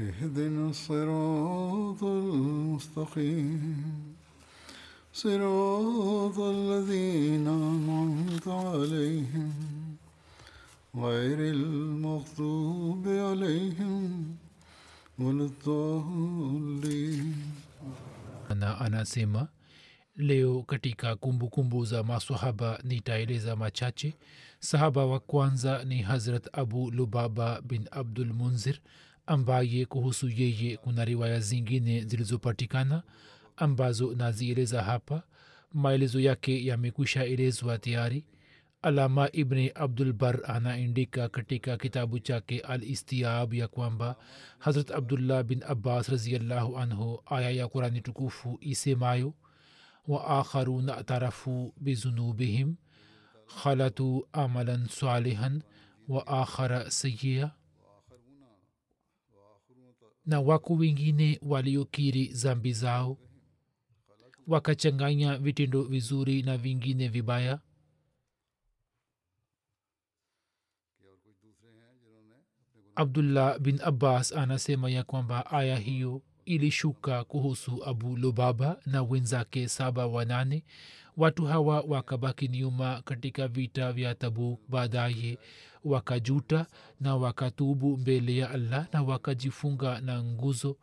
اهدنا الصراط المستقيم صراط الذين أنعمت عليهم غير المغضوب عليهم ولا الضالين na anasema leo katika kumbukumbu kumbu za masahaba nitaeleza machache sahaba wa kwanza ni hazrat abu lubaba bin abdul munzir ambaye kuhusu yeye kuna riwaya zingine zilizopatikana ambazo nazieleza hapa. Maelezo yake yamekwisha elezwa tayari. Alama ibni abdulbar anaandika katika kitabu chake al istiab ya kwamba hazrat abdullah bin abbas raziallahu anhu aya ya qurani tukufu isemayo wa akharuna tarafu bizunubihim khalatu amalan salihan wa akhara sayia na wako wengine waliokiri zambi zao. Wakachanganya vitendo vizuri na vingine vibaya. Abdullah bin abbas anasema ya kwamba aya hiyo ilishuka kuhusu abu lubaba na wenzake saba wanane watu hawa wakabaki nyuma katika vita vya tabuk baadaye wakajuta na wakatubu mbele ya allah na wakajifunga na nguzo.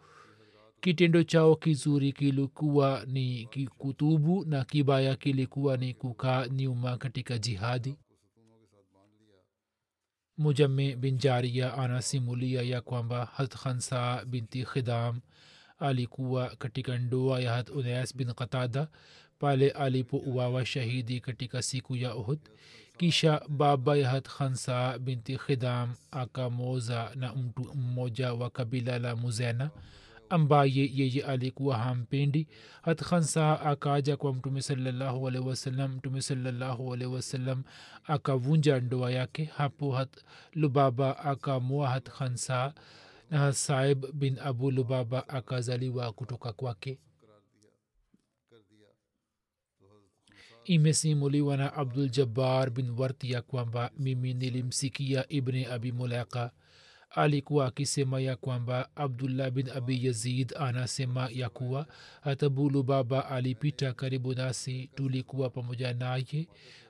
Kitendo chao kizuri kilikuwa ni kutubu na kibaya kilikuwa ni kukaa nyuma katika jihadi. Mujame bin jaria anasimulia ya kwamba hat khansa binti khidam alikuwa katika ndoa ya hat unais bin qatada pale alipouawa shahidi katika siku ya uhud kisha baba ya khansa binti khidam akamoza na mtu mmoja wa kabila la muzena ambaye yeye alikuwa hampendi. Hat khansa akaja kwa mtume salallahu alehi wasallam. Mtume salallahu alehi wasallam akavunja ndoa yake. Hapo hat lubaba akamua hat khansa na saib bin abu lubaba akazaliwa kutoka kwake imesimuliwa na abdul jabbar bin wart ya kwamba mimi nilimsikia ibni abi mulaka. Alikuwa akisema ya kwamba abdullah bin abi yazid anasema ya kuwa atabulu baba alipita karibu nasi tulikuwa pamoja naye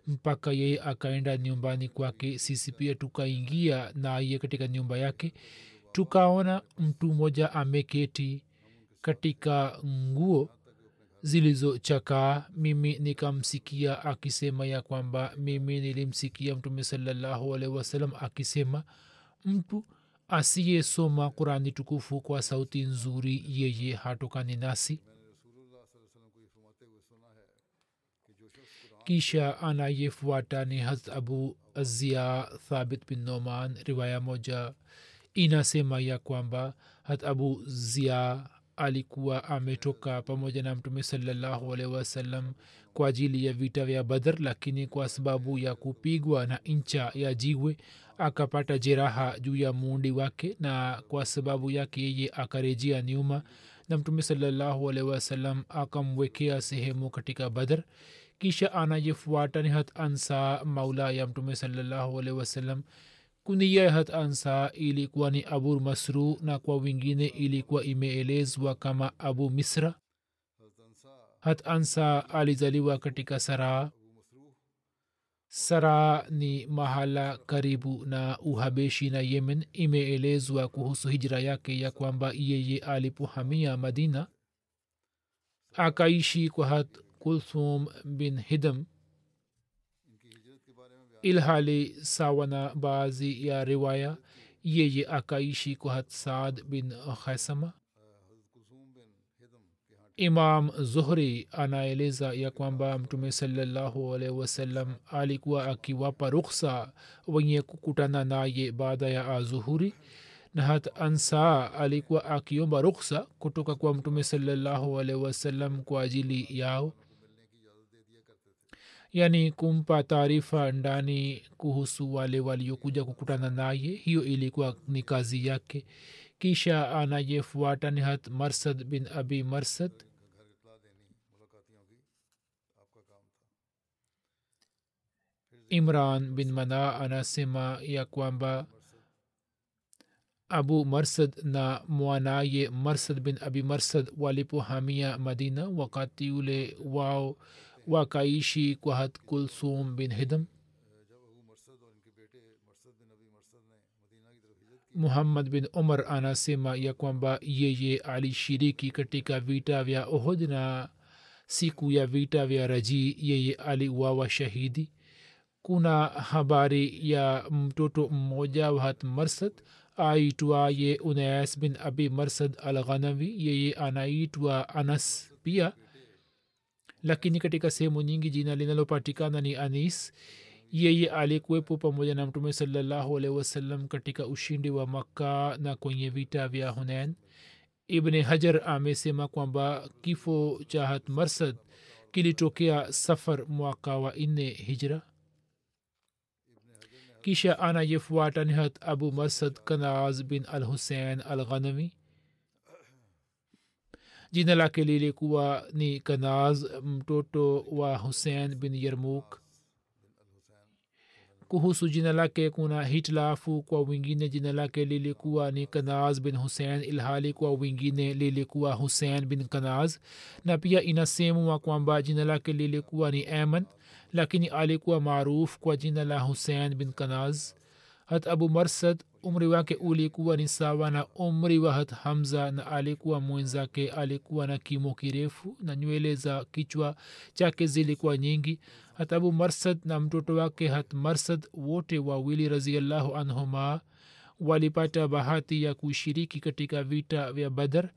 mpaka yeye akaenda nyumbani kwake. Sisi pia tukaingia naye katika nyumba yake tukaona mtu mmoja ameketi katika nguo zilizochakaa mimi nikamsikia akisema ya kwamba mimi nilimsikia mtume salallahu alaihi wasalam akisema mtu asiyesoma qurani tukufu kwa sauti nzuri yeye hatokani nasi. Kisha anayefuata ni hat abu azia thabit bin noman riwaya moja inasema ya kwamba hat abu zia alikuwa ametoka pamoja na mtume salallahu alehi wasallam kwa ajili ya vita vya badr lakini kwa sababu ya kupigwa na ncha ya jiwe akapata jeraha juu ya muundi wake na kwa sababu yake yeye akarejea nyuma na mtume salallahu alehi wasallam akamwekea sehemu katika badr. Kisha anayefuata ni hat ansa maula ya mtume salallahu wasallam kunia hat ansa ilikuwa ni abu masru na kwa wingine ilikuwa imeelezwa kama abu misra. Hat ansa alizaliwa katika saraa saraa ni mahala karibu na uhabeshi na yemen. Imeelezwa kuhusu hijira yake ya kwamba yeye alipohamia madina akaishi kwa hat kulthum bin hidam ilhali sawa na baadhi ya riwaya yeye akaishi kwa saad bin khasama imam zuhri anaeleza ya kwamba mtume salallahu alaihi wasallam alikuwa akiwapa ruksa wenye kukutana naye baada ya azuhuri na hata ansa alikuwa akiomba ruksa kutoka kwa mtume salallahu alaihi wasallam kwa ajili yao yaani kumpa taarifa ndani kuhusu wale waliokuja kukutana naye. Hiyo ilikuwa ni kazi yake. Kisha anayefuata ni hat marsad bin abi marsad. Imran bin mana anasema ya kwamba abu marsad na mwanaye marsad bin abi marsad walipohamia madina wakati ule wao wakaishi kwa had kulsum bin hidam. Muhammad bin umar anasema ya kwamba yeye alishiriki katika vita vya ohod na siku ya vita vya raji yeye aliuawa shahidi. Kuna habari ya mtoto mmoja wa hat marsad aitwaye unais bin abi marsad al ghanawi yeye anaitwa anas pia lakini katika sehemu nyingi jina linalopatikana ni anis yeye alikuwepo pamoja na mtume salallahu alaihi wasallam katika ushindi wa makka na kwenye vita vya hunain ibne hajar amesema kwamba kifo cha hat marsad kilitokea safar mwaka wa nne hijra kisha anayefuata ni hat abu marsad kanaz bin al husein al ghanami jina lake lilikuwa ni kanaz mtoto wa husein bin yarmuk kuhusu jina lake kuna hitilafu kwa wengine. Jina lake lilikuwa ni kanaz bin husein ilhali kwa wengine lilikuwa husein bin kanaz. Na pia inasemwa kwamba jina lake lilikuwa ni aman lakini alikuwa maaruf kwa jina la husein bin kanaz. Hat abu marsad umri wake ulikuwa ni sawa na umri wa hat hamza na alikuwa mwenzake alikuwa na kimo kirefu na nywele za kichwa chake zilikuwa nyingi. Hat abu marsad na mtoto wake hat marsad wote wawili raziallahu anhuma walipata bahati ya kushiriki katika vita vya badar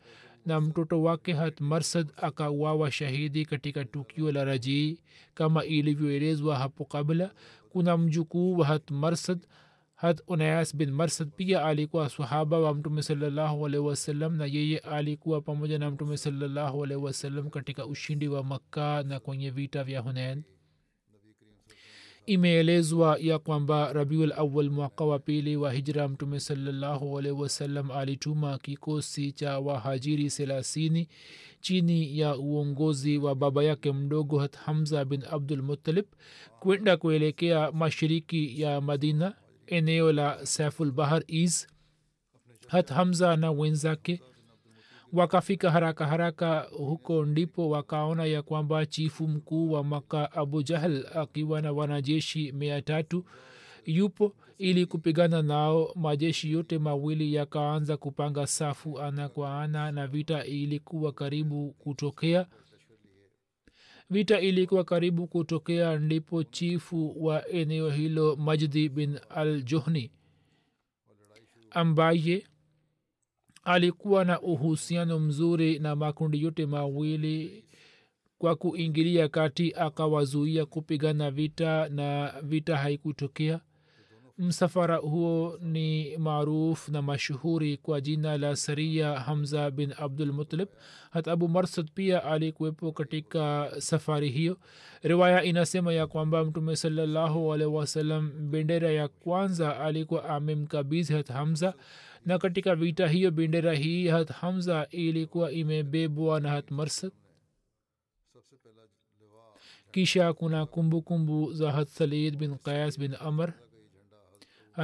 na mtoto wake hat marsad akawawa shahidi katika tukio la rajii. Kama ilivyoelezwa hapo kabla kuna mjukuu wa hat marsad hat unayas bin marsad pia alikuwa sahaba wa mtume salallahu alaihi wasallam na yeye alikuwa pamoja na mtume salallahu alaihi wasallam katika ushindi wa makka na kwenye vita vya hunain. Imeelezwa ya kwamba rabiul awal mwaka wa pili wa hijra mtume salallahu alaihi wasallam alituma kikosi cha wahajiri thelathini chini ya uongozi wa baba yake mdogo hat hamza bin abdul muttalib kwenda kuelekea mashiriki ya madina eneo la saifulbahar is hat hamza na wenzake wakafika haraka haraka huko ndipo wakaona ya kwamba chifu mkuu wa maka abu jahal akiwa na wanajeshi mia tatu yupo ili kupigana nao. Majeshi yote mawili yakaanza kupanga safu ana kwa ana na vita ilikuwa karibu kutokea vita ilikuwa karibu kutokea ndipo chifu wa eneo hilo majdi bin al johni ambaye alikuwa na uhusiano mzuri na makundi yote mawili kwa kuingilia kati akawazuia kupigana vita na vita haikutokea msafara huo ni maaruf na mashuhuri kwa jina la saria hamza bin abdul mutalib hata abu marsad pia alikuwepo katika safari hiyo. Riwaya inasema ya kwamba mtume salallahu alaihi wasallam bendera ya kwanza alikuwa amemkabizi hat hamza na katika vita hiyo bendera hii hat hamza ilikuwa imebebwa na hat marsad. Kisha kuna kumbukumbu kumbu za hat salid bin qais bin amr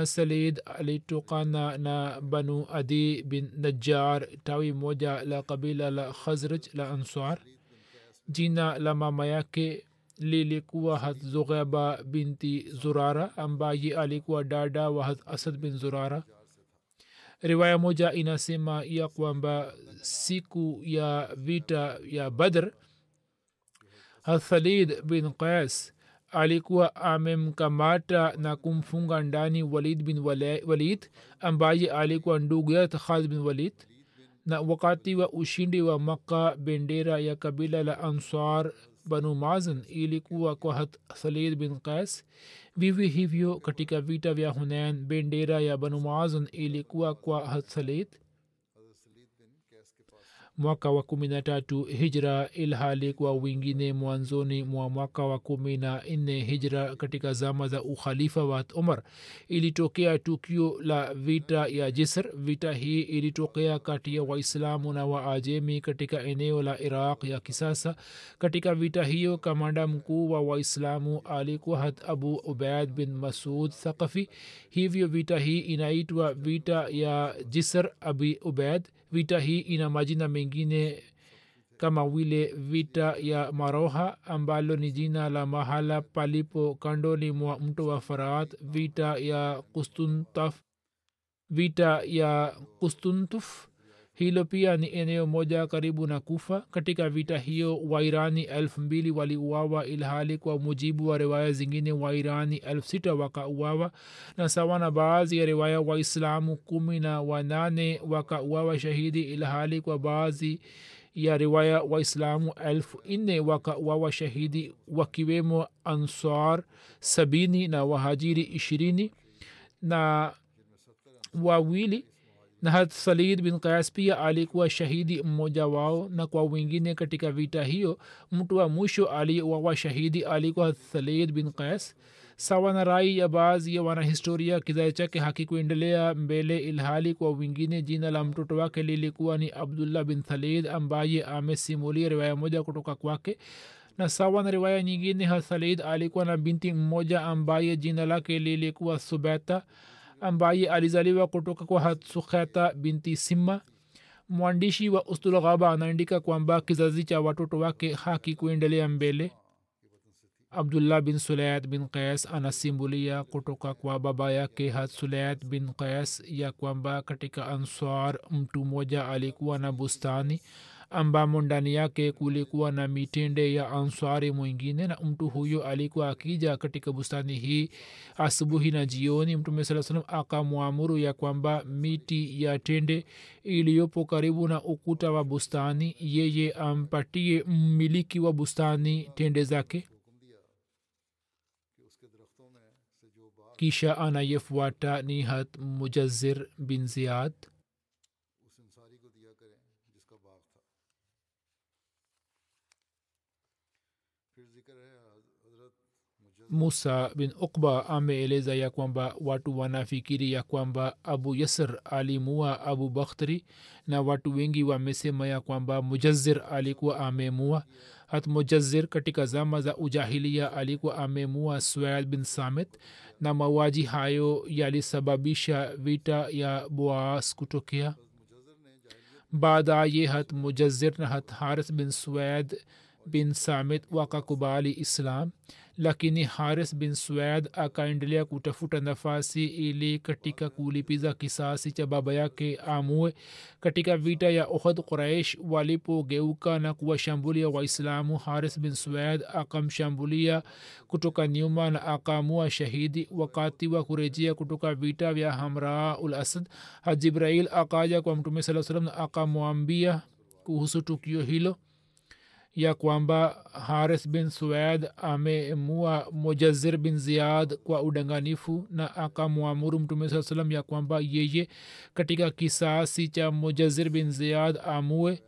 salid alitokana na banu adi bin najjar tawi moja la kabila la khazraj la answar jina la mama yake lilikuwa hat zugheba binti zurara ambaye alikuwa dada wa hat asad bin zurara. Riwaya moja inasema ya kwamba siku ya vita ya badr hathalid bin qais alikuwa amemkamata na kumfunga ndani walid bin walid ambaye alikuwa ndugu ya khalid bin walid. Na wakati wa ushindi wa makka bendera ya kabila la ansar banu mazan ilikuwa kwa salid bin qais. Vivi hivyo katika vita vya hunain bendera ya banu mazan ilikuwa kwa salid mwaka wa kumi na tatu hijra ilhali kwa wingine mwanzoni mwa mwaka wa kumi na nne hijra katika zama za ukhalifa wa umar ilitokea tukio la vita ya jisr. Vita hii ilitokea kati ya waislamu na waajemi katika eneo la iraq ya kisasa. Katika vita hiyo kamanda mkuu wa waislamu alikuwa hat abu ubaid bin masud thaqafi. Hivyo vita hii inaitwa vita ya jisr abi ubaid vita hii ina majina mengine kama vile vita ya maroha ambalo ni jina la mahala palipo kandoni mwa mto wa farat vita ya kustuntaf vita ya kustuntuf hilo pia ni eneo moja karibu na kufa. Katika vita hiyo wairani elfu mbili waliuawa ilhali kwa mujibu wa riwaya zingine wairani elfu sita wakauawa. Na sawa na baadhi ya riwaya waislamu kumi na wanane wakauawa shahidi ilhali kwa baadhi ya riwaya waislamu elfu nne wakauawa shahidi wakiwemo ansar sabini na wahajiri ishirini. Na wawili na hat salid bin kayas pia alikuwa shahidi mmoja wao na kwa wengine katika vita hiyo mtu wa mwisho aliwawa shahidi alikuwa salid bin kayas sawa na rai ya baadhi ya wanahistoria kizazi chake hakikuendelea mbele ilhali kwa wengine jina la mtoto wake lilikuwa ni abdullah bin thalid ambaye amesimulia riwaya moja kutoka kwake. Na sawa na riwaya nyingine hasalid alikuwa na binti mmoja ambaye jina lake lilikuwa subeta ambaye alizaliwa kutoka kwa hatsukheta binti simma. Mwandishi wa ustulghaba anaandika kwamba kizazi cha watoto wake hakikuendelea mbele. Abdullah bin sulayat bin qais anasimbulia kutoka kwa baba yake hat sulayat bin qais ya kwamba katika ansar mtu mmoja alikuwa na bustani ambamo ndani yake kulikuwa na mitende ya answari mwingine na mtu huyo alikuwa akija katika bustani hii asubuhi na jioni. Mtume saa salam akamwamuru ya kwamba miti ya tende iliyopo karibu na ukuta wa bustani yeye ampatie mmiliki wa bustani tende zake. Kisha anayefuata ni hat mujazir bin ziyad musa bin ukba ameeleza ya kwamba watu wanafikiri ya kwamba abu yasr alimua abu bakhtri na watu wengi wamesema ya kwamba mujazir alikuwa amemua. Hat mujazir katika zama za ujahilia alikuwa amemua swail bin samit na mauaji hayo yalisababisha vita ya boas kutokea. Baadaye hat mujazir na hat haris bin swaid bin samit wakakubali islam lakini haris bin swad akaendelea kutafuta nafasi ili katika kulipiza kisasi cha baba yake amue. Katika vita ya ohd quraish walipogeuka na kuwashambulia waislamu haris bin swad akamshambulia kutoka nyuma na akaamua shahidi. Wakati wa kurejea kutoka vita vya hamraa ul asad hajibrail akaja kwa mtume saa salam na akamwambia kuhusu tukio hilo ya kwamba haris bin suad amemua mujazir bin ziad kwa udanganifu na akamwamuru mtume saa salam ya kwamba yeye katika kisasi cha mujazir bin ziad amue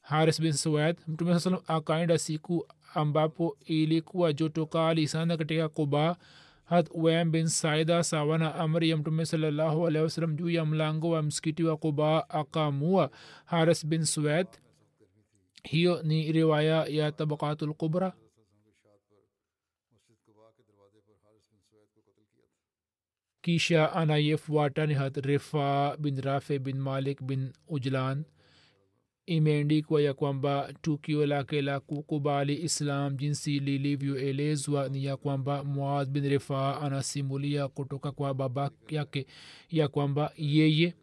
haris bin suad mtume saa salam akaenda siku ambapo ilikuwa joto kali sana katika kuba hat wem bin saida sawa amri ya mtume salallahu alehi wasalam juu ya mlango wa msikiti wa kuba akamua haris bin suad hiyo ni riwaya ya tabaqatu lkubra kisha anayefuata ni had rifa bin rafe bin malik bin ujlan. Imeendikwa ya kwamba tukio lake la kukubali islam jinsi lilivyoelezwa ni ya kwamba muaz bin rifaa anasimulia kutoka kwa baba yake ya kwamba yeye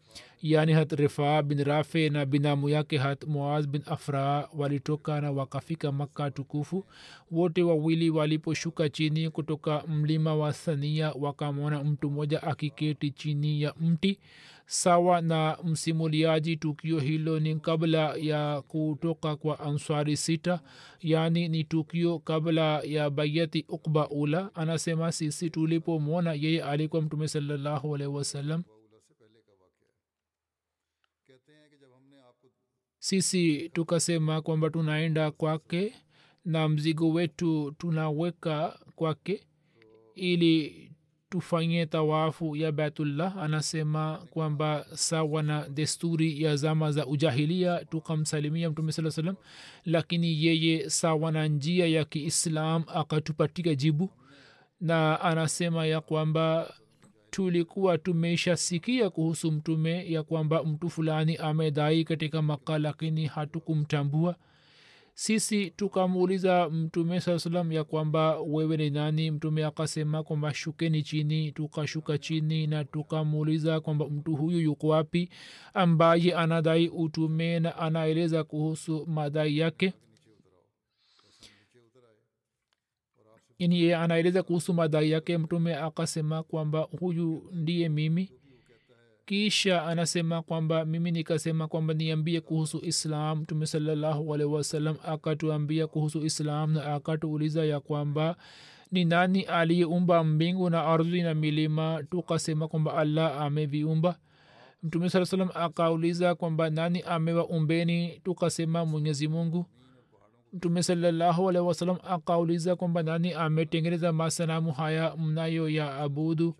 yani hat rifaa bin rafe na binamu yake hat muaz bin afra walitoka na wakafika makka tukufu. Wote wawili waliposhuka chini kutoka mlima wa sania wakamwona mtu mmoja akiketi chini ya mti. Sawa na msimuliaji tukio hilo ni kabla ya kutoka kwa answari sita. Yani ni tukio kabla ya bayati ukba ula. Anasema sisi tulipomwona yeye alikuwa mtume salallahu alaihi wasallam sisi tukasema kwamba tunaenda kwake na mzigo wetu tunaweka kwake ili tufanye tawafu ya baitullah. Anasema kwamba sawa na desturi ya zama za ujahilia tukamsalimia mtume saa salam lakini yeye sawa na njia ya kiislam akatupatika jibu. Na anasema ya kwamba tulikuwa tumeshasikia kuhusu mtume ya kwamba mtu fulani amedai katika maka lakini hatukumtambua. Sisi tukamuuliza mtume saa salam ya kwamba wewe ni nani? Mtume akasema kwamba shukeni chini tukashuka chini na tukamuuliza kwamba mtu huyu yuko wapi ambaye anadai utume na anaeleza kuhusu madai yake yeye anaeleza kuhusu madai yake mtume akasema kwamba huyu ndiye mimi. Kisha anasema kwamba mimi nikasema kwamba niambie kuhusu islam. Mtume salllahualhi wasalam akatuambia kuhusu islam na akatuuliza ya kwamba ni nani aliyeumba mbingu na ardhi na milima? Tukasema kwamba allah ameviumba. Mtume saa salam akauliza kwamba nani amewaumbeni tukasema mwenyezi mungu mtume salallahu alaihi wasallam akauliza kwamba nani ametengeneza masanamu haya mnayo ya abudu?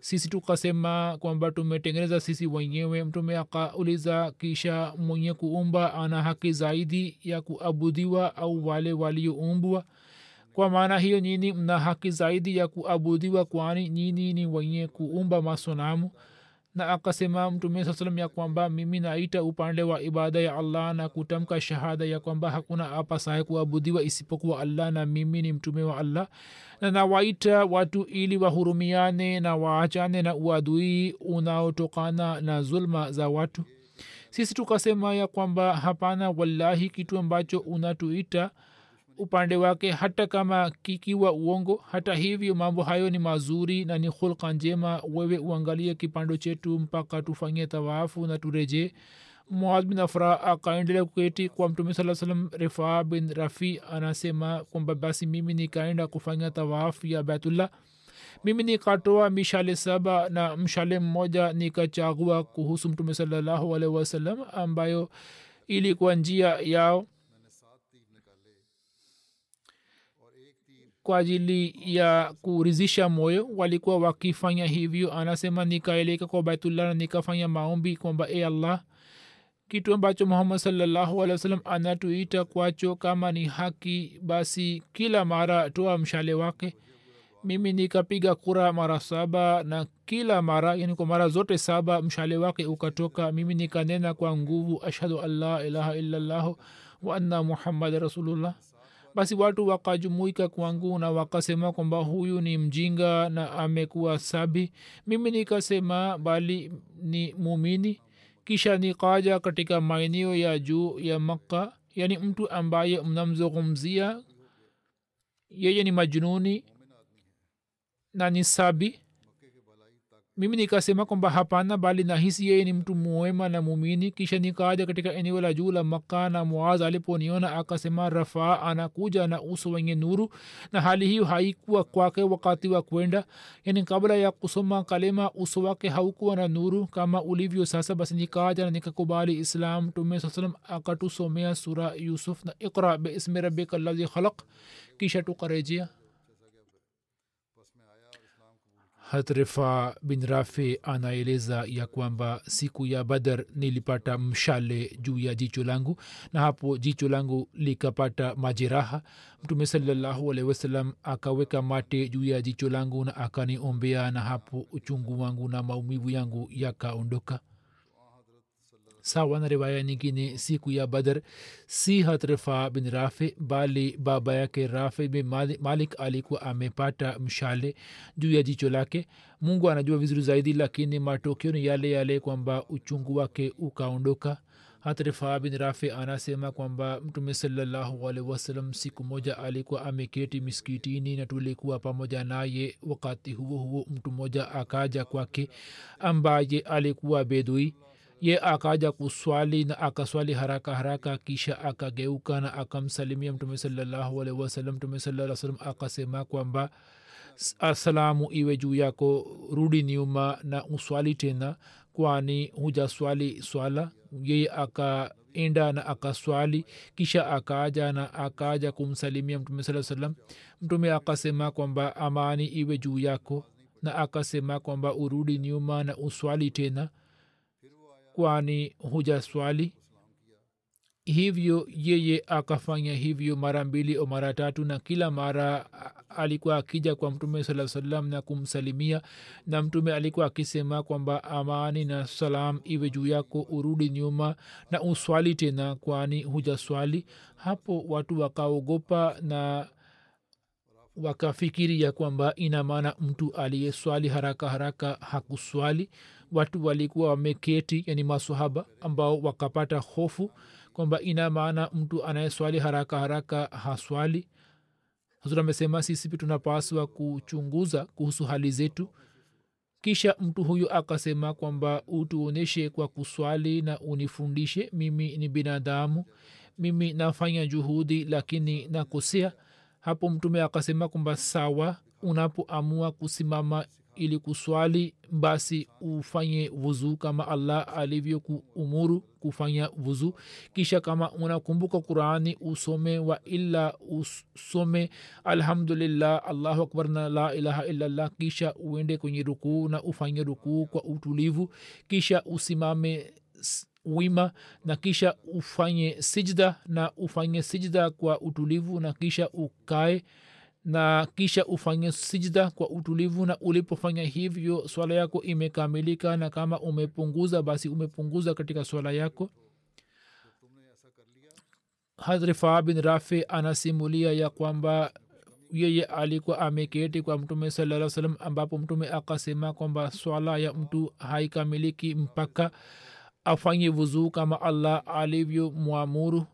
Sisi tukasema kwamba tumetengeneza sisi wenyewe. Mtume akauliza kisha mwenye kuumba ana haki zaidi ya kuabudiwa au wale walioumbwa? Kwa maana hiyo nyini mna haki zaidi ya kuabudiwa kwani nyini ni wenye kuumba masonamu na akasema mtume saa salam ya kwamba mimi naita upande wa ibada ya allah na kutamka shahada ya kwamba hakuna apasaye kuabudiwa isipokuwa allah na mimi ni mtume wa allah. Na nawaita watu ili wahurumiane na waachane na uadui unaotokana na zulma za watu. Sisi tukasema ya kwamba hapana wallahi kitu ambacho unatuita upande wake hata kama kikiwa uongo. Hata hivyo mambo hayo ni mazuri na ni hulka njema. Wewe uangalie kipando chetu mpaka tufanyie tawafu na turejee. Muad bin afra akaendelea kuketi kwa mtume saa salam rifaa bin rafi anasema kwamba basi mimi nikaenda kufanya tawafu ya baitullah. Mimi nikatoa mishale saba na mshale mmoja nikachagua kuhusu mtume salallahu alaihi wasallam ambayo ilikuwa njia yao kwa ajili ya kurizisha moyo. Walikuwa wakifanya hivyo. Anasema nikaeleka kwa baitullah na nikafanya maombi kwamba e allah kitu ambacho muhammad salllahu alehi wasallam anatuita kwacho kama ni haki basi kila mara toa mshale wake. Mimi nikapiga kura mara saba na kila mara yani kwa mara zote saba mshale wake ukatoka. Mimi nikanena kwa nguvu ashhadu an la ilaha illallahu wa anna muhammad rasulullah basi watu wakajumuika kwangu na wakasema kwamba huyu ni mjinga na amekuwa sabi. Mimi nikasema bali ni mumini kisha nikaja katika maeneo ya juu ya makka yani mtu ambaye mnamzungumzia yeye ni majununi na ni sabi mimi nikasema kwamba hapana bali nahisi yeye ni mtu mwema na mumini kisha nikaja katika eneo la juu la makka na muaz aliponiona akasema rafaa anakuja na uso wenye nuru. Na hali hiyo haikuwa kwake wakati wa kwenda. Yani kabla ya kusoma kalema uso wake haukuwa na nuru kama ulivyo sasa. Basi nikaja na nikakubali islam. Tume saa akatusomea sura yusuf na ikra biismi rabika allazi khalaq. Kisha tukarejea hatrefa bin rafi anaeleza ya kwamba siku ya badar nilipata mshale juu ya jicho langu na hapo jicho langu likapata majeraha. Mtume salallahu alehi wasalam akaweka mate juu ya jicho langu na akaniombea na hapo uchungu wangu na maumivu yangu yakaondoka sawa na riwaya nyingine siku ya badr. Si hatrifa bin rafi bali baba yake rafi bin malik, alikuwa amepata mshale juu ya jicho lake. Mungu anajua vizuri zaidi lakini matokeo ni yale yale kwamba uchungu wake ukaondoka. Hata bin rafi anasema kwamba mtume salallahu alaihi siku moja alikuwa ameketi miskitini na tulikuwa pamoja naye. Wakati huo huo mtu mmoja akaja kwake ambaye alikuwa bedui ye akaja kuswali na akaswali haraka haraka kisha akageuka na akamsalimia mtume salallahu alaihi wasallam. Mtume salaa akasema kwamba asalamu iwe juu yako rudi nyuma na uswali tena kwani hujaswali swala. Yeye akaenda na akaswali kisha akaja na akaja kumsalimia mtume saa salam mtume akasema kwamba amani iwe juu yako na akasema kwamba urudi nyuma na uswali tena kwani hujaswali hivyo yeye akafanya hivyo mara mbili au mara tatu na kila mara alikuwa akija kwa mtume saa salam na kumsalimia na mtume alikuwa akisema kwamba amani na salam iwe juu yako urudi nyuma na uswali tena kwani hujaswali hapo watu wakaogopa na wakafikiria kwamba ina maana mtu aliyeswali haraka haraka hakuswali watu walikuwa wameketi yani masahaba ambao wakapata hofu kwamba ina maana mtu anayeswali haraka haraka haswali. Hazur amesema sisi tunapaswa kuchunguza kuhusu hali zetu. Kisha mtu huyu akasema kwamba utuonyeshe kwa kuswali na unifundishe mimi ni binadamu mimi nafanya juhudi lakini nakosea. Hapo mtume akasema kwamba sawa unapoamua kusimama ili kuswali basi ufanye vuzu kama allah alivyokuumuru kufanya vuzu kisha kama unakumbuka qurani usome wa illa usome alhamdulillah allahu akbar na la ilaha illallah. Kisha uende kwenye rukuu na ufanye rukuu kwa utulivu. Kisha usimame wima na kisha ufanye sijda na ufanye sijda kwa utulivu na kisha ukae na kisha ufanye sijda kwa utulivu na ulipofanya hivyo swala yako imekamilika na kama umepunguza basi umepunguza katika swala yako. Hadrifaa bin rafi anasimulia ya kwamba yeye alikuwa ameketi kwa mtume salaa salam ambapo mtume akasema kwamba swala ya mtu haikamiliki mpaka afanye vuzuu kama allah alivyomwamuru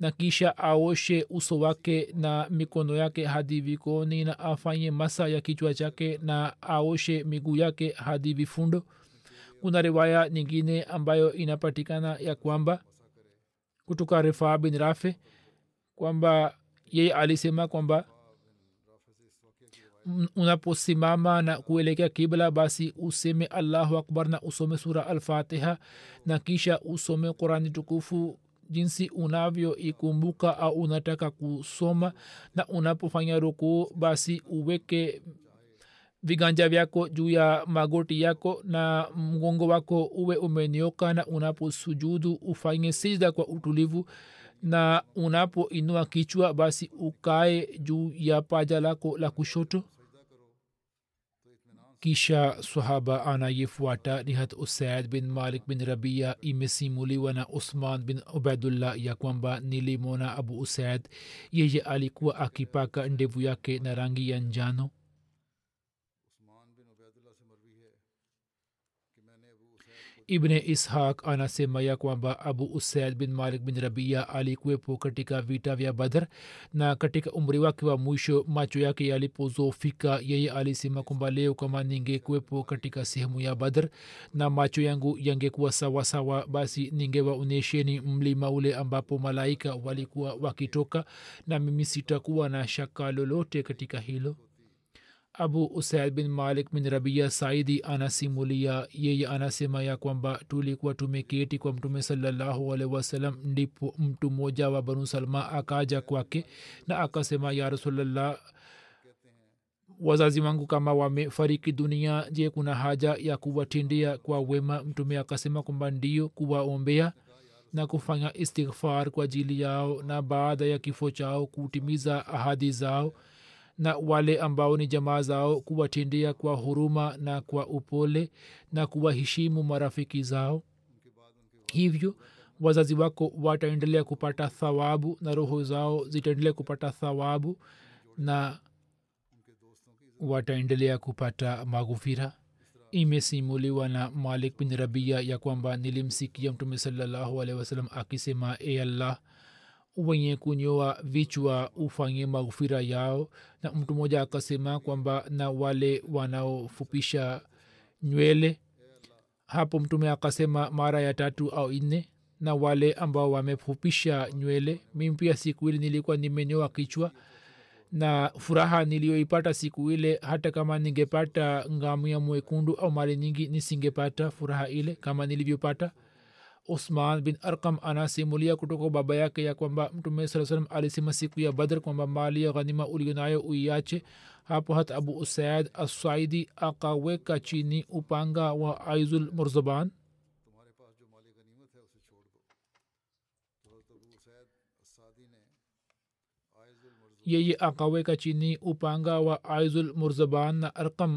na kisha aoshe uso wake na mikono yake hadi vikoni na afanye masa ya kichwa chake na aoshe miguu yake hadi vifundo. Kuna riwaya nyingine ambayo inapatikana ya kwamba kutoka rifaa bin rafe kwamba yeye alisema kwamba unaposimama na kuelekea kibla basi useme allahu akbar na usome sura alfatiha na kisha usome qurani tukufu jinsi unavyoikumbuka au unataka kusoma na unapofanya rukuu basi uweke viganja vyako juu ya magoti yako na mgongo wako uwe umenioka na unaposujudu ufanye sijda kwa utulivu na unapoinua kichwa basi ukae juu ya paja lako la kushoto kisha sahaba anayefuata ni hat usaid bin malik bin rabia imesimuliwa na usman bin ubaidullah ya kwamba nilimona abu usaid. Yeye alikuwa akipaka ndevu yake na rangi ya njano ibne ishaq anasema ya kwamba abu usaid bin malik bin rabia alikuwepo katika vita vya badr na katika umri wake wa mwisho macho yake yalipozofika yeye alisema kwamba leo kama ningekuwepo katika sehemu ya badr na macho yangu yangekuwa sawasawa basi ningewaonyesheni mlima ule ambapo malaika walikuwa wakitoka na mimi sitakuwa na shaka lolote katika hilo abu usaid bin malik bin rabia saidi anasimulia. Yeye anasema ya kwamba tulikuwa tumeketi kwa mtume salallahu alaihi ndipo mtu mmoja wa banu salma akaja kwake na akasema ya rasulllah wazazi wangu kama wamefariki dunia je kuna haja ya kuwatindia kwa wema? Mtume akasema kwamba ndio kuwaombea na kufanya istighfar kwa ajili yao na baada ya kifo chao kutimiza ahadi zao na wale ambao ni jamaa zao kuwatendea kwa huruma na kwa upole na kuwaheshimu marafiki zao. Hivyo wazazi wako wataendelea kupata thawabu na roho zao zitaendelea kupata thawabu na wataendelea kupata maghufira. Imesimuliwa na malik bin rabia ya kwamba nilimsikia mtume salallahu alehi wasalam akisema e allah wenye kunyoa vichwa ufanye maghufira yao. Na mtu mmoja akasema kwamba na wale wanaofupisha nywele. Hapo mtume akasema mara ya tatu au nne. Na wale ambao wamefupisha nywele. Mimi pia siku ile nilikuwa nimenyoa kichwa. Na furaha niliyoipata siku ile hata kama ningepata ngamia mwekundu au mara nyingi nisingepata furaha ile kama nilivyopata عثمان بن ارقم انا سیمولیا کٹو کو بابیا کے یاکومبا امٹم سرسلم علی سی مسیح کو یا بدر کومبا مالیہ غنیمہ الیونائے اویاچ ہاپہت ابو اسید اسعیدی آقاوے کا چینی اپانگا و آئز المرزبان۔ یہ یہ آقاوے کا چینی اپانگا و آئز المرزبان ارقم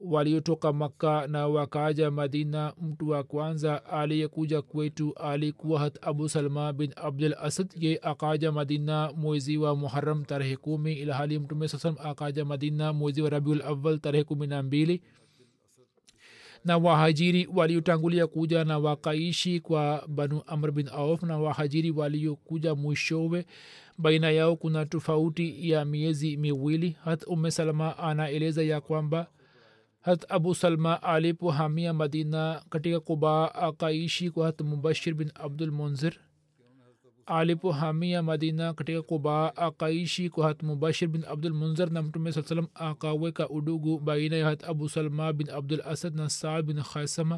waliotoka makka na wakaja madina mtu wa kwanza aliyekuja kwetu alikuwa hat abu salma bin abdul asad. Ye akaja madina mwezi wa muharam tarehe kumi ilhali mtume saa akaja madina mwezi wa rabiul awal tarehe kumi na mbili. Na wahajiri waliotangulia kuja na wakaishi kwa banu amr bin auf na wahajiri waliokuja mwishowe baina yao kuna tofauti ya miezi miwili. Hat ume salama anaeleza ya kwamba حضرت ابو سلمہ عالب و حامیہ مدینہ کٹیا قبا عقائشی کو حضرت مبشر بن عبد المنظر عالب و حامیہ مدینہ کٹیا قبا عقائشی کو حضرت مبشر بن عبد المنظر نمٹم صلی وسلم آقاوے کا اڈوگو بینہ حضرت ابو سلمہ بن عبد الاسد نصار بن خیسمہ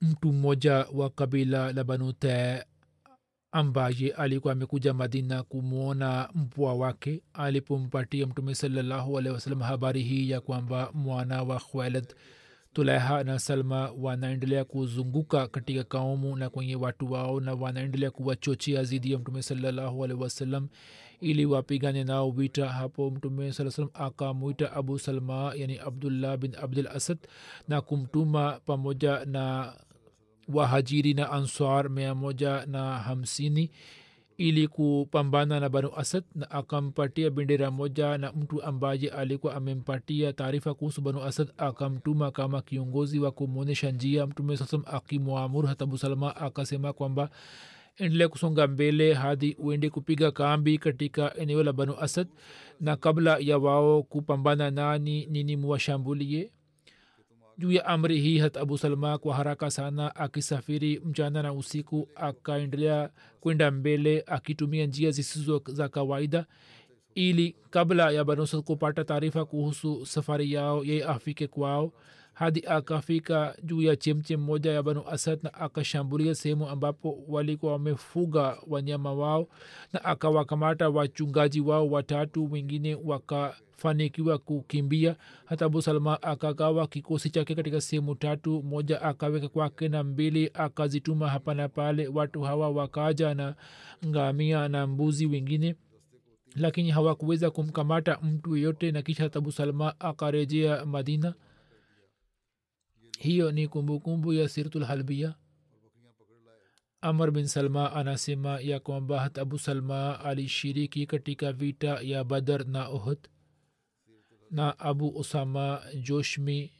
mtu mmoja wa kabila la banu tee ambaye alikuwa amekuja madina kumwona mpwa wake alipompatia mtume salallahu alehi wasalam habari hii ya kwamba mwana wa khwalid tulaiha na salma wanaendelea kuzunguka katika kaumu na kwenye watu wao na wanaendelea kuwachochea zidi ya mtume salallahu alehi wasalam ili wapigane nao vita. Hapo mtume saa salam akamwita abu salma yani abdullah bin abdul asad na kumtuma pamoja na wahajiri na answar mia na hamsini ili kupambana na banu asad na akampatia bendera moja na mtu ambaye alikuwa amempatia taarifa kuhusu banu asad akamtuma kama kiongozi wa kumwonyesha njia. Mtume sasam akimwamuru hatabu salama akasema kwamba endelea kusonga mbele hadi uende kupiga kambi katika eneo la banu asad na kabla ya wao kupambana nani nini muwashambulie juu ya amri hii hat abu salma kwa haraka sana akisafiri mchana na usiku akaendelea kwenda mbele akitumia njia zisizo za kawaida ili kabla ya banusad kupata taarifa kuhusu safari yao yeye afike kwao. Hadi akafika juu ya chemchem moja ya banu asad na akashambulia sehemu ambapo walikuwa wamefuga wanyama wao na akawakamata wachungaji wao watatu wengine wakafanikiwa kukimbia. Hata abu salma akagawa kikosi chake katika sehemu tatu. Moja akaweka kwake na mbili akazituma hapa na pale. Watu hawa wakaja na ngamia na mbuzi wengine lakini hawakuweza kumkamata mtu yeyote na kisha tabu salma akarejea madina. Hiyo ni kumbukumbu ya sirtulhalbia amr bin salma anasema ya kwamba hat abu salma alishiriki katika vita ya badar na uhud na abu usama joshmi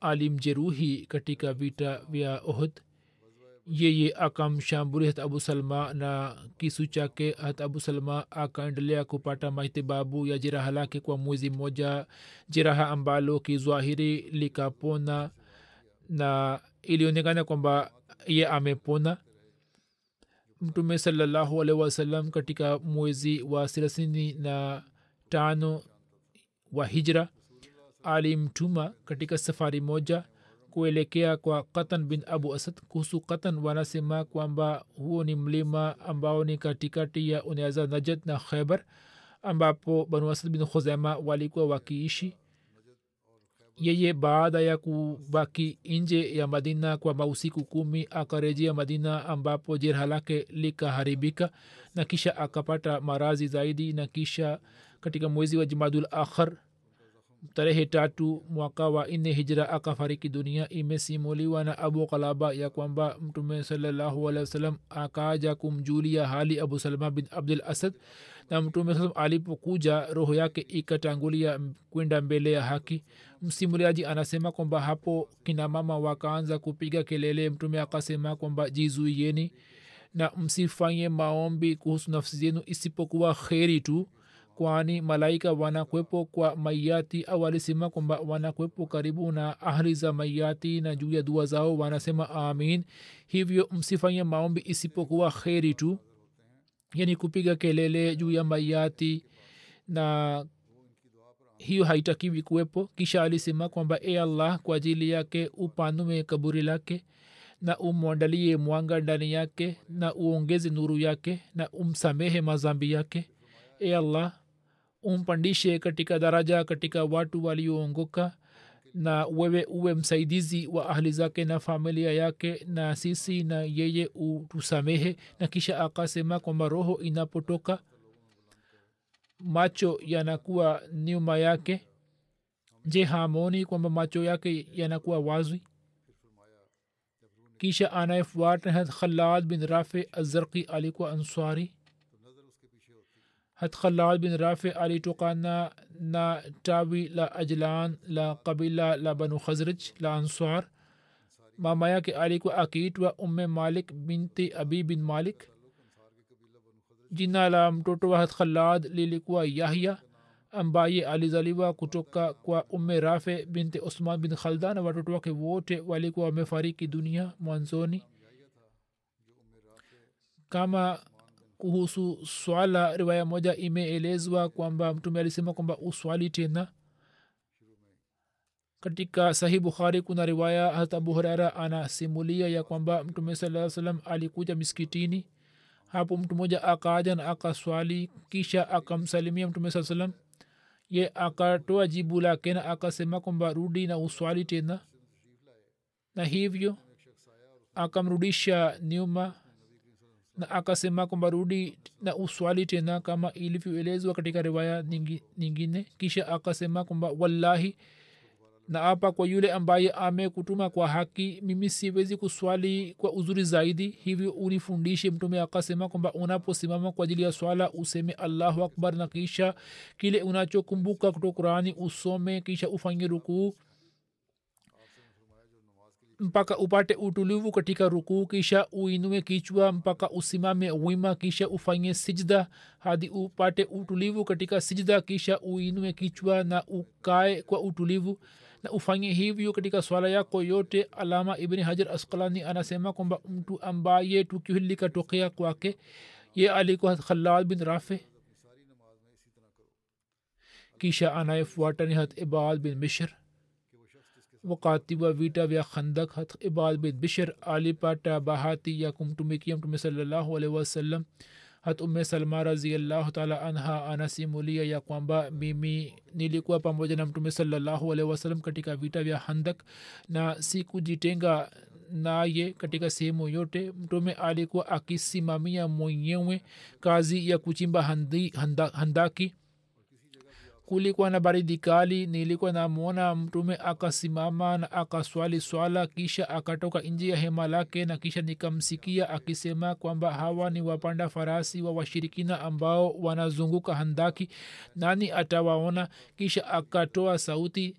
alimjeruhi katika vita vya ohd yeye akamshambuli hat abu salma na kisu chake. Hat abu salma akaendelea kupata matibabu ya jeraha lake kwa mwezi mmoja jeraha ambalo kizwahiri likapona na ilionekana kwamba ye amepona. Mtume salallahu alaihi wasallam katika mwezi wa thelathini na tano wa hijra alimtuma katika safari moja kuelekea kwa katan bin abu asad. Kuhusu katan wanasema kwamba huo ni mlima ambao ni katikati ya uneaza najad na khaibar ambapo banu asad bin khuzema walikuwa wakiishi. Yeye baada ya kubaki nje ya madina kwa mausiku kumi akarejea madina ambapo jeraha lake likaharibika na kisha akapata marazi zaidi na kisha katika mwezi wa jumadul akhar tarehe tatu mwaka wa nne hijra akafariki dunia imesimuliwa na abu kalaba ya kwamba mtume wasallam akaja kumjulia hali abu salama bin abdul asad. Na mtume saa alipokuja roho yake ikatangulia kwenda mbele ya haki. Msimuliaji anasema kwamba hapo kina mama wakaanza kupiga kelele. Mtume akasema kwamba jizuieni na msifanye maombi kuhusu nafsi zenu isipokuwa kheri tu kwani malaika wanakwepo kwa maiyati au alisema kwamba wanakwepo karibu na ahli za maiyati na juu ya dua zao wanasema amin. Hivyo msifanye maombi isipokuwa kheri tu yani kupiga kelele juu ya maiyati na hiyo haitakiwi kuwepo. Kisha alisema kwamba e allah kwa ajili yake upanume kaburi lake na umwandalie mwanga ndani yake na uongeze nuru yake na umsamehe mazambi yake. E allah umpandishe katika daraja katika watu walioongoka. Na wewe uwe msaidizi wa ahli zake na familia yake na sisi na yeye utusamehe na kisha akasema kwamba roho inapotoka macho yanakuwa nyuma yake. Je hamoni kwamba macho yake yanakuwa wazwi kisha anayefuata khalad bin rafe azarki alikuwa answari hat khalad bin rafi alitokana na tawi la ajlan la kabila la banu khazrij la answar mama yake alikuwa akiitwa umme malik binti abi bin malik jina la mtoto wa hatkhalad lilikuwa yahya ambaye alizaliwa kutoka kwa umme rafe binti usman bin khalda na watoto wake wote walikuwa wamefariki dunia mwanzoni kama kuhusu swala riwaya moja imeelezwa kwamba mtume alisema kwamba uswali tena. Katika sahih bukhari kuna riwaya hata abu huraira anasimulia ya kwamba mtume saa salam alikuja miskitini hapo mtu mmoja akaja na akaswali kisha akamsalimia mtume saa salam ye akatoa jibu lake na akasema kwamba rudi na uswali tena. Na hivyo akamrudisha nyuma na akasema kwamba rudi na uswali tena kama ilivyoelezwa katika riwaya nyingine. Kisha akasema kwamba wallahi na apa kwa yule ambaye amekutuma kwa haki mimi siwezi kuswali kwa uzuri zaidi. Hivyo unifundishe mtume akasema kwamba unaposimama kwa ajili ya swala useme allahu akbar na kisha kile unachokumbuka kutoka qurani usome kisha ufanye rukuu mpaka upate utulivu katika rukuu kisha uinue kichwa mpaka usimame wima kisha ufanye sijda hadi upate utulivu katika sijda kisha uinue kichwa na ukae kwa utulivu na ufanye hivyo katika swala yako yote alama ibni hajar askalani anasema kwamba mtu ambaye tukio hili likatokea kwake ye alikuwa khalad bin rafe kisha anayefuata ni hat ibad bin mishr wakati wa vita vya khandak hat ibad bin bishr alipata bahati ya kumtumikia mtume salallahu alaihi wasallam hat umme salma raziallahu taala anha anasimulia ya kwamba mimi nilikuwa pamoja na mtume salallahu alaihi wasallam katika vita vya handak na sikujitenga naye katika sehemu yote mtume alikuwa akisimamia mwenyewe kazi ya kuchimba handi, handa, handaki kulikuwa na baridi kali nilikuwa namwona mtume akasimama na akaswali swala kisha akatoka nje ya hema lake na kisha nikamsikia akisema kwamba hawa ni wapanda farasi wa washirikina ambao wanazunguka handaki nani atawaona? Kisha akatoa sauti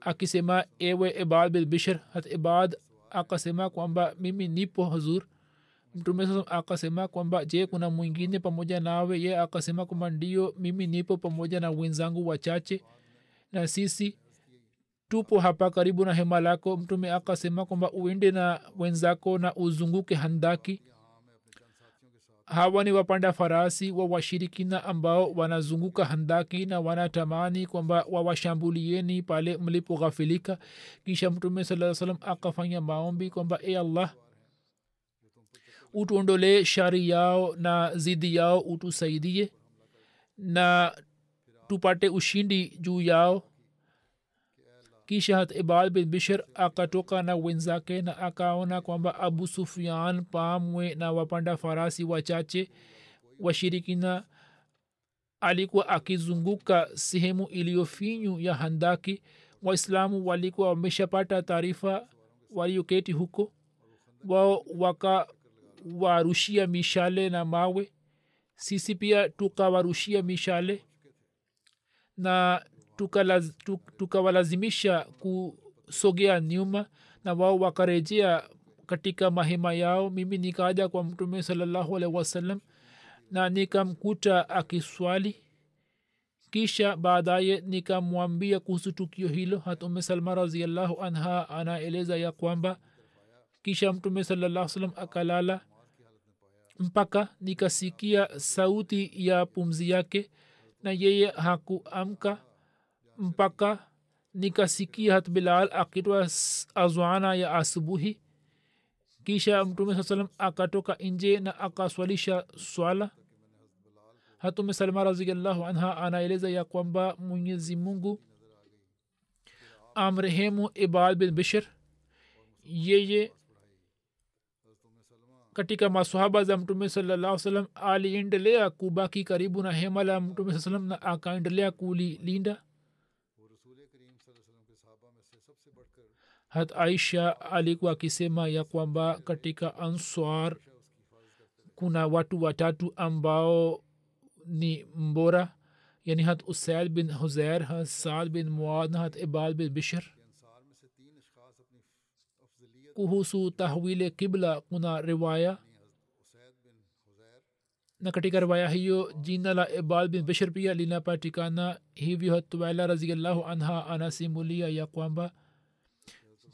akisema ewe ibad bil bishr hat ibad akasema kwamba mimi nipo huzur mtume sasa akasema kwamba je kuna mwingine pamoja nawe? Ye akasema kwamba ndio mimi nipo pamoja na wenzangu wachache na sisi tupo hapa karibu na hema lako. Mtume akasema kwamba uende na wenzako na uzunguke handaki. Hawa ni wapanda farasi wa washirikina ambao wanazunguka handaki na wanatamani kwamba wawashambulieni pale mlipoghafilika. Kisha mtume saa salam akafanya maombi kwamba e allah utuondolee shari yao na zidi yao utusaidie na tupate ushindi juu yao. Kisha hat ibad bin bishir akatoka na wenzake na akaona kwamba abu sufian pamwe na wapanda farasi wachache washirikina alikuwa akizunguka sehemu iliyofinyu ya handaki. Waislamu walikuwa wameshapata taarifa walioketi huko. Wao wakawarushia mishale na mawe. Sisi pia tukawarushia mishale na tukawalazimisha tuka kusogea nyuma na wao wakarejea katika mahema yao. Mimi nikaja kwa mtume salallahu alaihi wasallam na nikamkuta akiswali. Kisha baadaye nikamwambia kuhusu tukio hilo. Hatume salma raziallahu anha anaeleza ya kwamba kisha mtume salallah salam akalala mpaka nikasikia sauti ya pumzi yake na yeye hakuamka mpaka nikasikia hat bilal akitwa azwana ya asubuhi. Kisha mtume saa salam akatoka nje na akaswalisha swala. Hatume salma raziallahu anha anaeleza ya kwamba mwenyezi mungu amrehemu ibal bin bishir yeye katika maswahaba za mtume salallahu salam aliendelea kubaki karibu na hema la mtume saa salam na akaendelea kulilinda? Hat aisha alikuwa akisema ya kwamba katika answar kuna watu watatu ambao ni mbora yani hat usaid bin huzair hat saad bin muad hat ibad bin bishr kuhusu tahwile kibla kuna riwaya. Na katika riwaya hiyo jina la ibal bin bishr pia linapatikana. Hivyo hatuwaila raziallahu anha anasimulia ya kwamba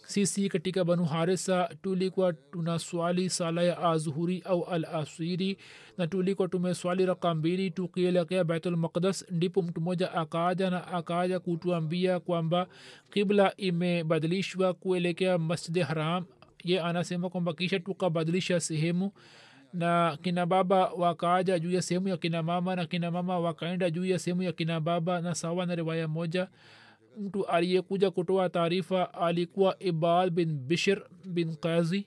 sisi katika banu harisa tulikuwa tuna swali sala ya azuhuri au al asiri na tulikuwa tumeswali raka mbili tukielekea baitulmaqdas ndipo mtu mmoja akaja na akaja kutuambia kwamba kibla imebadilishwa kuelekea masjidi haram. Ye anasema kwamba kisha tukabadilisha sehemu na kina baba wakaaja juu ya sehemu ya kina mama na kina mama wakaenda juu ya sehemu ya kina baba na sawa na riwaya moja mtu aliyekuja kutoa taarifa alikuwa ibal bin bishir bin kazi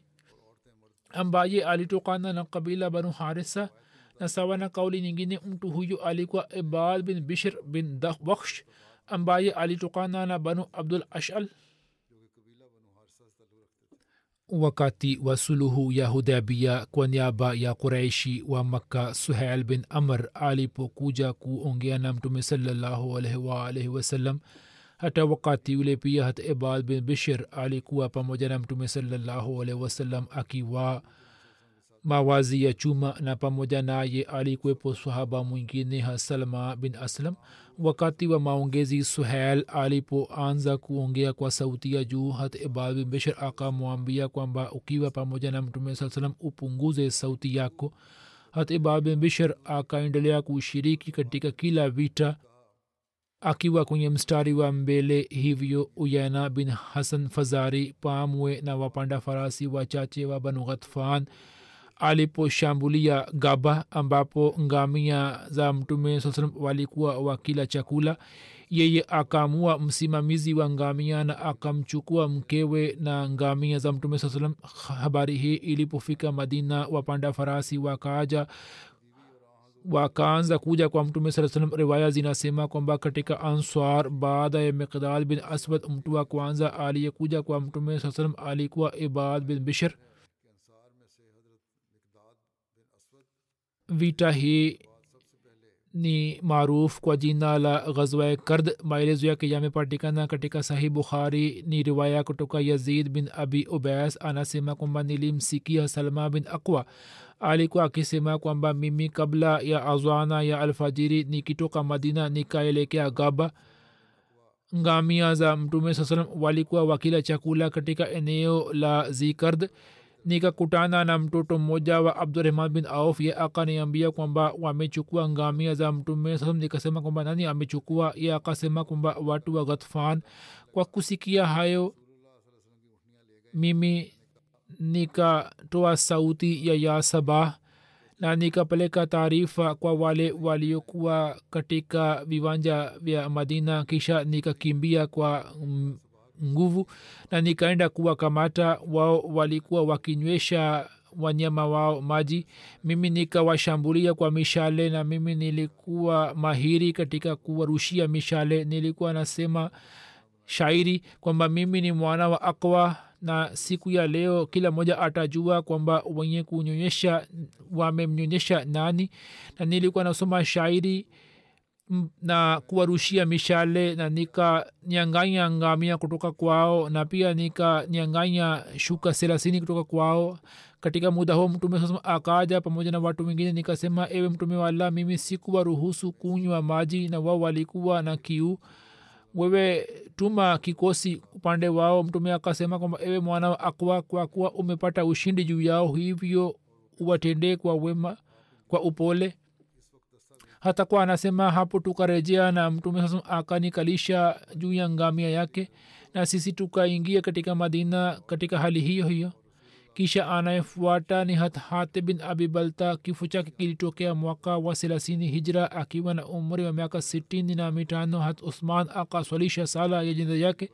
ambaye alitokana na kabila banu harisa. Na sawa na kauli nyingine mtu huyu alikuwa ibal bin bishir bin bakhsh ambaye alitokana na banu abdul ashal. Wakati wa suluhu ya hudabia kwa niaba ya quraishi wa makka suhail bin amr alipokuja kuongea na mtume salallahu alaihi waalaihi wasallam hata wakati ule pia hata ibad bin bishir alikuwa pamoja na mtume salallahu alaihi wasallam akiwa mawazi ya chuma na pamoja naye alikuwepo sahaba mwingine hasalma bin aslam. Wakati wa maongezi suhel alipoanza kuongea kwa sauti ya juu hat ibad bin bishir akamwambia kwamba ukiwa pamoja na mtume saa salam upunguze sauti yako. Hat ibad bin bishir akaendelea kushiriki katika kila vita akiwa kwenye mstari wa mbele hivyo uyana bin hasan fazari pamwe na wapanda farasi wachache wa banu ghatfan aliposhambulia gaba ambapo ngamia za mtume saa salam walikuwa wakila chakula yeye akaamua msimamizi wa ngamia na akamchukua mkewe na ngamia za mtume saa salam habari hii ilipofika madina wapanda farasi wakaaja wakaanza kuja kwa mtume saa salam riwaya zinasema kwamba katika answar baada ya miqdad bin aswad mtu wa kwanza aliyekuja kwa mtume saa salam alikuwa ibad bin bishir vita hii ni maarufu kwa jina la ghazwa kard maelezo yake yamepatikana katika sahih bukhari ni riwaya kutoka yazid bin abi ubais anasema kwamba nilimsikia salma bin aqwa alikuwa akisema kwamba mimi kabla ya azana ya alfajiri nikitoka madina nikaelekea gaba ngamia za mtume saa salam walikuwa wakila chakula katika eneo la zikard. Nikakutana na mtoto mmoja wa abdurahman bin auf ye akaniambia kwamba wamechukua ngamia za mtume sasa nikasema kwamba nani amechukua? Ye akasema kwamba watu wa ghatfan. Kwa kusikia hayo mimi nikatoa sauti ya ya sabah na nikapeleka taarifa kwa wale waliokuwa katika viwanja vya madina kisha nikakimbia kwa nguvu na nikaenda kuwakamata. Wao walikuwa wakinywesha wanyama wao maji. Mimi nikawashambulia kwa mishale na mimi nilikuwa mahiri katika kuwarushia mishale. Nilikuwa nasema shairi kwamba mimi ni mwana wa akwa na siku ya leo kila mmoja atajua kwamba wenye kunyonyesha wamemnyonyesha nani. Na nilikuwa nasoma shairi na kuwarushia mishale na nikanyanganya ngamia kutoka kwao na pia nikanyanganya shuka thelathini kutoka kwao. Katika muda huo mtume sasa akaja pamoja na watu wengine nikasema ewe mtume wa allah mimi sikuwaruhusu kunywa maji na wao walikuwa na kiu wewe tuma kikosi upande wao. Mtume akasema kwamba ewe mwana wa akwa kwa kuwa umepata ushindi juu yao hivyo uwatendee kwa wema kwa upole. Hata kwa anasema hapo tukarejea na mtume sasa akanikalisha juu ya ngamia yake na sisi tukaingia katika madina katika hali hiyo hiyo kisha anayefuata ni hat hate bin abi balta kifo chake kilitokea mwaka wa thelathini hijra akiwa na umri wa miaka sitini na mitano. Hat usman akaswalisha sala ya jinda yake.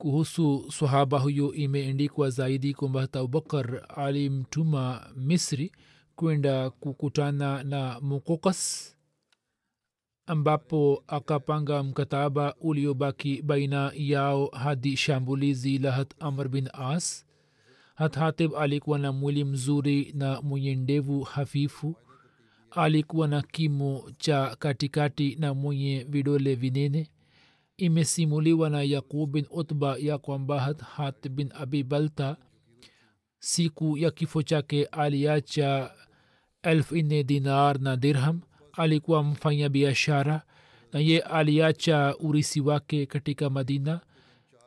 Kuhusu sahaba huyo imeendikwa zaidi kwamba hata abubakar alimtuma misri kwenda kukutana na mukokas ambapo akapanga mkataba uliobaki baina yao hadi shambulizi la hat amr bin as hat hatib alikuwa na mwili mzuri na mwenye ndevu hafifu. Alikuwa na kimo cha katikati na mwenye vidole vinene. Imesimuliwa na yaqub bin utba ya kwamba hathat bin abi balta siku ya kifo chake aliacha elfu nne dinar na dirham. Alikuwa mfanya biashara na ye aliacha urisi wake katika madina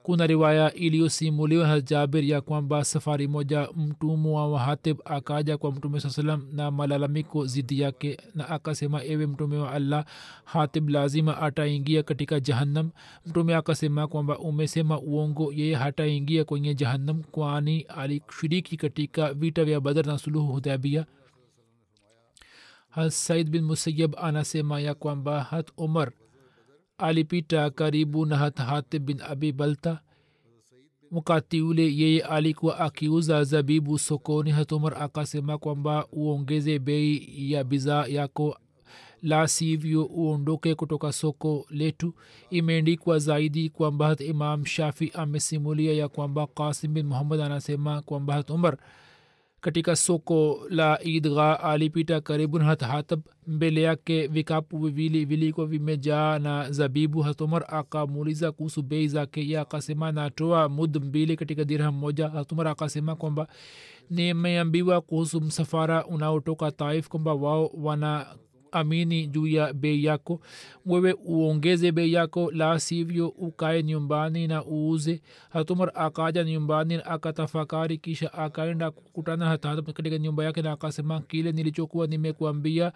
kuna riwaya iliyosimuliwa na jabir ya kwamba safari moja mtumwa wa hatib akaja kwa mtume saa salam na malalamiko zidi yake na akasema ewe mtume wa allah hatib lazima ataingia katika jahannam. Mtume akasema kwamba umesema uongo yeye hataingia kwenye jahannam kwani alishiriki katika vita vya badar na suluhu hudabia hat said bin musayab anasema ya kwamba hat umar alipita karibu na hat hatib bin abi balta. Wakati ule yeye alikuwa akiuza zabibu sokoni hatumar akasema kwamba uongeze bei ya bidhaa yako la sivyo uondoke kutoka soko letu. Imeendikwa zaidi kwamba hat imam shafi amesimulia ya kwamba kasim bin muhammad anasema kwamba hat umar katika soko la idgha alipita karibu na hathatab mbele yake vikapu viwili vilikuwa vimejaa na zabibu. Hatumar akamuuliza kuhusu bei zake ye akasema natoa mud mbili katika dirham moja. Hatumar akasema kwamba nimeambiwa kuhusu msafara unaotoka taif kwamba wao wana amini juu ya bei yako. Wewe uongeze bei yako la sivyo ukae nyumbani na uuze. Hatumar akaja nyumbani akatafakari kisha akaenda kukutana hata katika nyumba yake na akasema kile nilichokuwa nimekuambia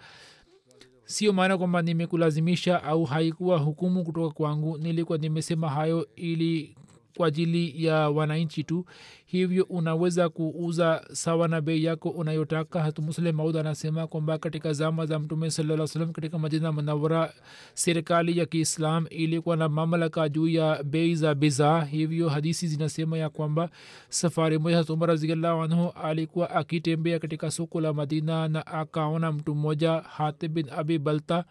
sio maana kwamba nimekulazimisha au haikuwa hukumu kutoka kwangu. Nilikuwa nimesema hayo ili kwa ajili ya wananchi tu. Hivyo unaweza kuuza sawa na bei yako unayotaka. Hatu maud anasema kwamba katika zama za mtume salaa salam katika majina manawara serikali ya kiislam ilikuwa na mamlaka juu ya bei za bidhaa. Hivyo hadisi zinasema ya kwamba safari moja hatumar raziallahu anhu alikuwa akitembea katika soko la madina na akaona mtu mmoja hatib bin abi balta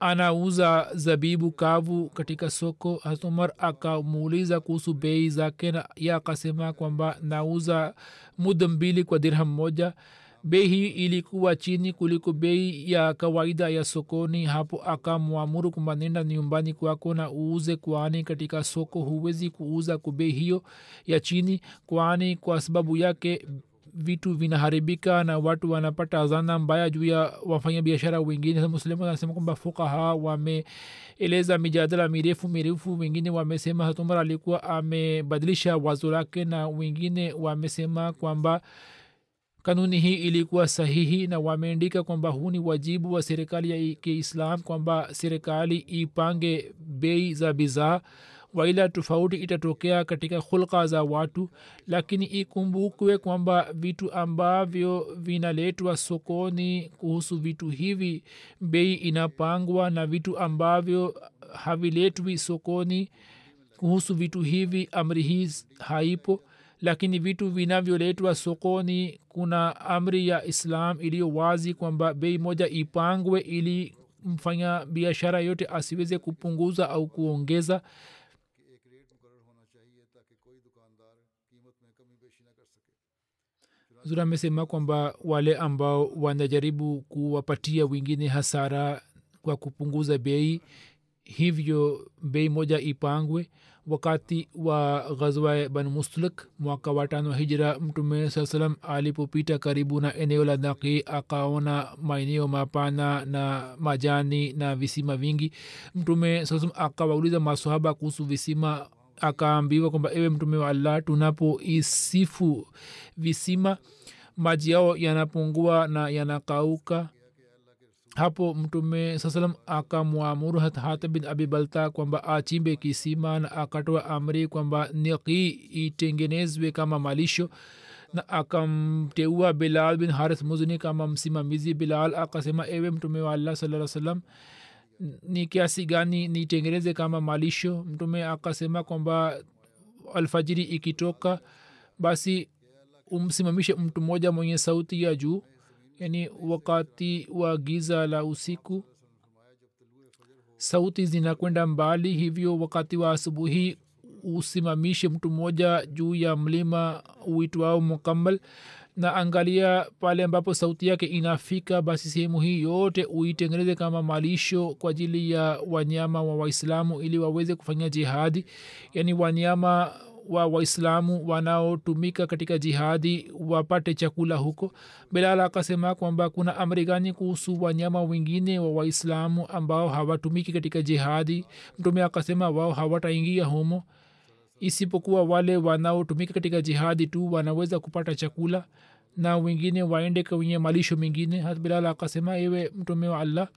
anauza zabibu kavu katika soko. Hatumar akamuuliza kuhusu bei zake ye akasema kwamba nauza muda mbili kwa dirham moja. Bei hii ilikuwa chini kuliko bei ya kawaida ya sokoni. Hapo akamwamuru kwamba nenda nyumbani kwako na uuze kwani katika soko huwezi kuuza kwa bei hiyo ya chini kwani kwa sababu yake vitu vinaharibika na watu wanapata zana mbaya juu ya wafanya biashara wengine muslimu anasema kwamba fukaha wameeleza mijadala mirefu mirefu wengine wamesema hatumar alikuwa amebadilisha wazo lake na wengine wamesema kwamba kanuni hii ilikuwa sahihi na wameandika kwamba huu ni wajibu wa serikali ya kiislam kwamba serikali ipange bei za bidhaa waila tofauti itatokea katika hulka za watu lakini ikumbukwe kwamba vitu ambavyo vinaletwa sokoni kuhusu vitu hivi bei inapangwa na vitu ambavyo haviletwi sokoni kuhusu vitu hivi amri hii haipo. Lakini vitu vinavyoletwa sokoni kuna amri ya islam iliyo wazi kwamba bei moja ipangwe ili mfanya biashara yote asiweze kupunguza au kuongeza सके amesema kwamba wale ambao wanajaribu kuwapatia wengine hasara kwa kupunguza bei hivyo bei moja ipangwe. Wakati wa ghazwa ban mustalik mwaka wa tano hijra mtume saa salam alipopita karibu na eneo la naqi akaona maeneo mapana na majani na visima vingi. Mtume saa salam akawauliza masohaba kuhusu visima akaambiwa kwamba ewe mtume wa allah tunapoisifu visima maji yao yanapungua na yanakauka. Hapo mtume saa salam akamwamuru hata bin abi balta kwamba achimbe kisima na akatoa amri kwamba niqi itengenezwe kama malisho na akamteua bilal bin harith muzni kama msimamizi. Bilal akasema ewe mtume wa allah saa salam ni kiasi gani nitengeneze kama malisho? Mtume akasema kwamba alfajiri ikitoka basi umsimamishe mtu mmoja mwenye sauti ya juu yani wakati wa giza la usiku. Sauti zinakwenda mbali hivyo wakati wa asubuhi usimamishe mtu mmoja juu ya mlima uitwao mukammal na angalia pale ambapo sauti yake inafika basi sehemu hii yote uitengeneze kama malisho kwa ajili ya wanyama wa waislamu ili waweze kufanya jihadi. Yaani wanyama wa waislamu wanaotumika katika jihadi wapate chakula huko. Bilal akasema kwamba kuna amri gani kuhusu wanyama wengine wa waislamu ambao hawatumiki katika jihadi? Mtume akasema wao hawataingia humo. Isipokuwa wale wanaotumika katika jihadi tu wanaweza kupata chakula na wengine waende kwenye malisho mengine. Bilal akasema ewe mtume wa allah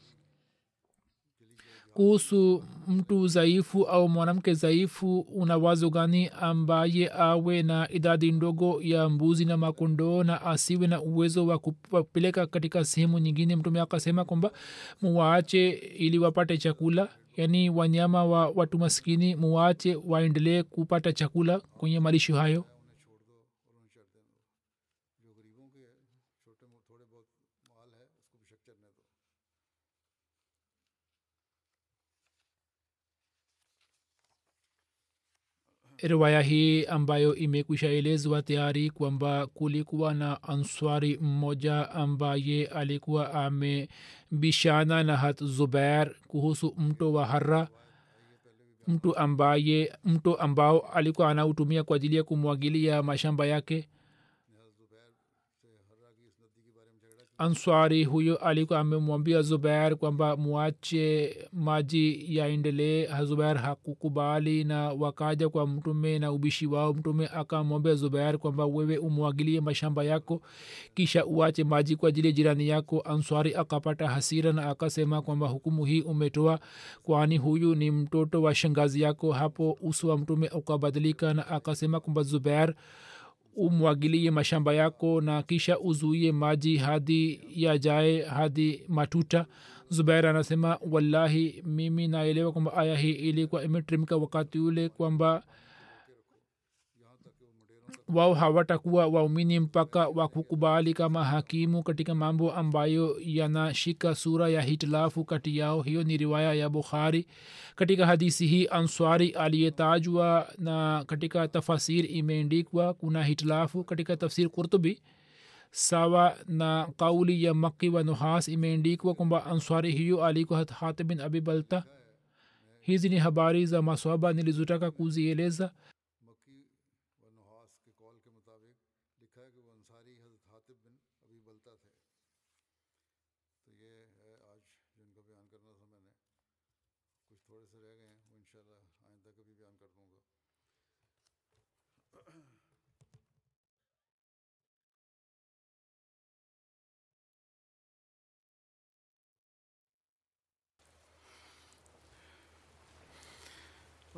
kuhusu mtu dhaifu au mwanamke dhaifu una wazo gani ambaye awe na idadi ndogo ya mbuzi na makondoo na asiwe na uwezo wa kupeleka katika sehemu nyingine? Mtume akasema kwamba muwaache ili wapate chakula. Yaani wanyama wa watu maskini muwaache waendelee kupata chakula kwenye malisho hayo riwaya hii ambayo imekwisha elezwa tayari kwamba kulikuwa na answari mmoja ambaye alikuwa amebishana na hat zubair kuhusu mto wa hara mtu ambaye mto ambao alikuwa anautumia kwa ajili ya kumwagilia mashamba yake answari huyo alikuwa amemwambia zubair kwamba mwache maji yaendelee. Zubair hakukubali na wakaja kwa mtume na ubishi wao. Mtume akamwambia zubair kwamba wewe umwagilie mashamba yako kisha uache maji kwa ajili ya jirani yako. Answari akapata hasira na akasema kwamba hukumu hii umetoa kwani huyu ni mtoto wa shangazi yako. Hapo uso wa mtume ukabadilika na akasema kwamba zubair umwagilie mashamba yako na kisha uzuie maji hadi yajae hadi matuta. Zubair anasema wallahi mimi naelewa kwamba aya hii ilikuwa imetrimika wakati ule kwamba wao hawatakuwa waumini mpaka wakukubali kama hakimu katika mambo ambayo yanashika sura ya hitilafu kati yao. Hiyo ni riwaya ya bukhari. Katika hadisi hii answari aliyetajwa na katika tafasir imeendikwa kuna hitilafu katika tafsir kurtubi sawa na kauli ya maki wa nuhas imeendikwa kwamba answari hiyo alikuwa hatib bin abi balta. Hizi ni habari za maswaba nilizotaka kuzieleza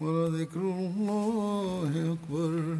ولذكر الله أكبر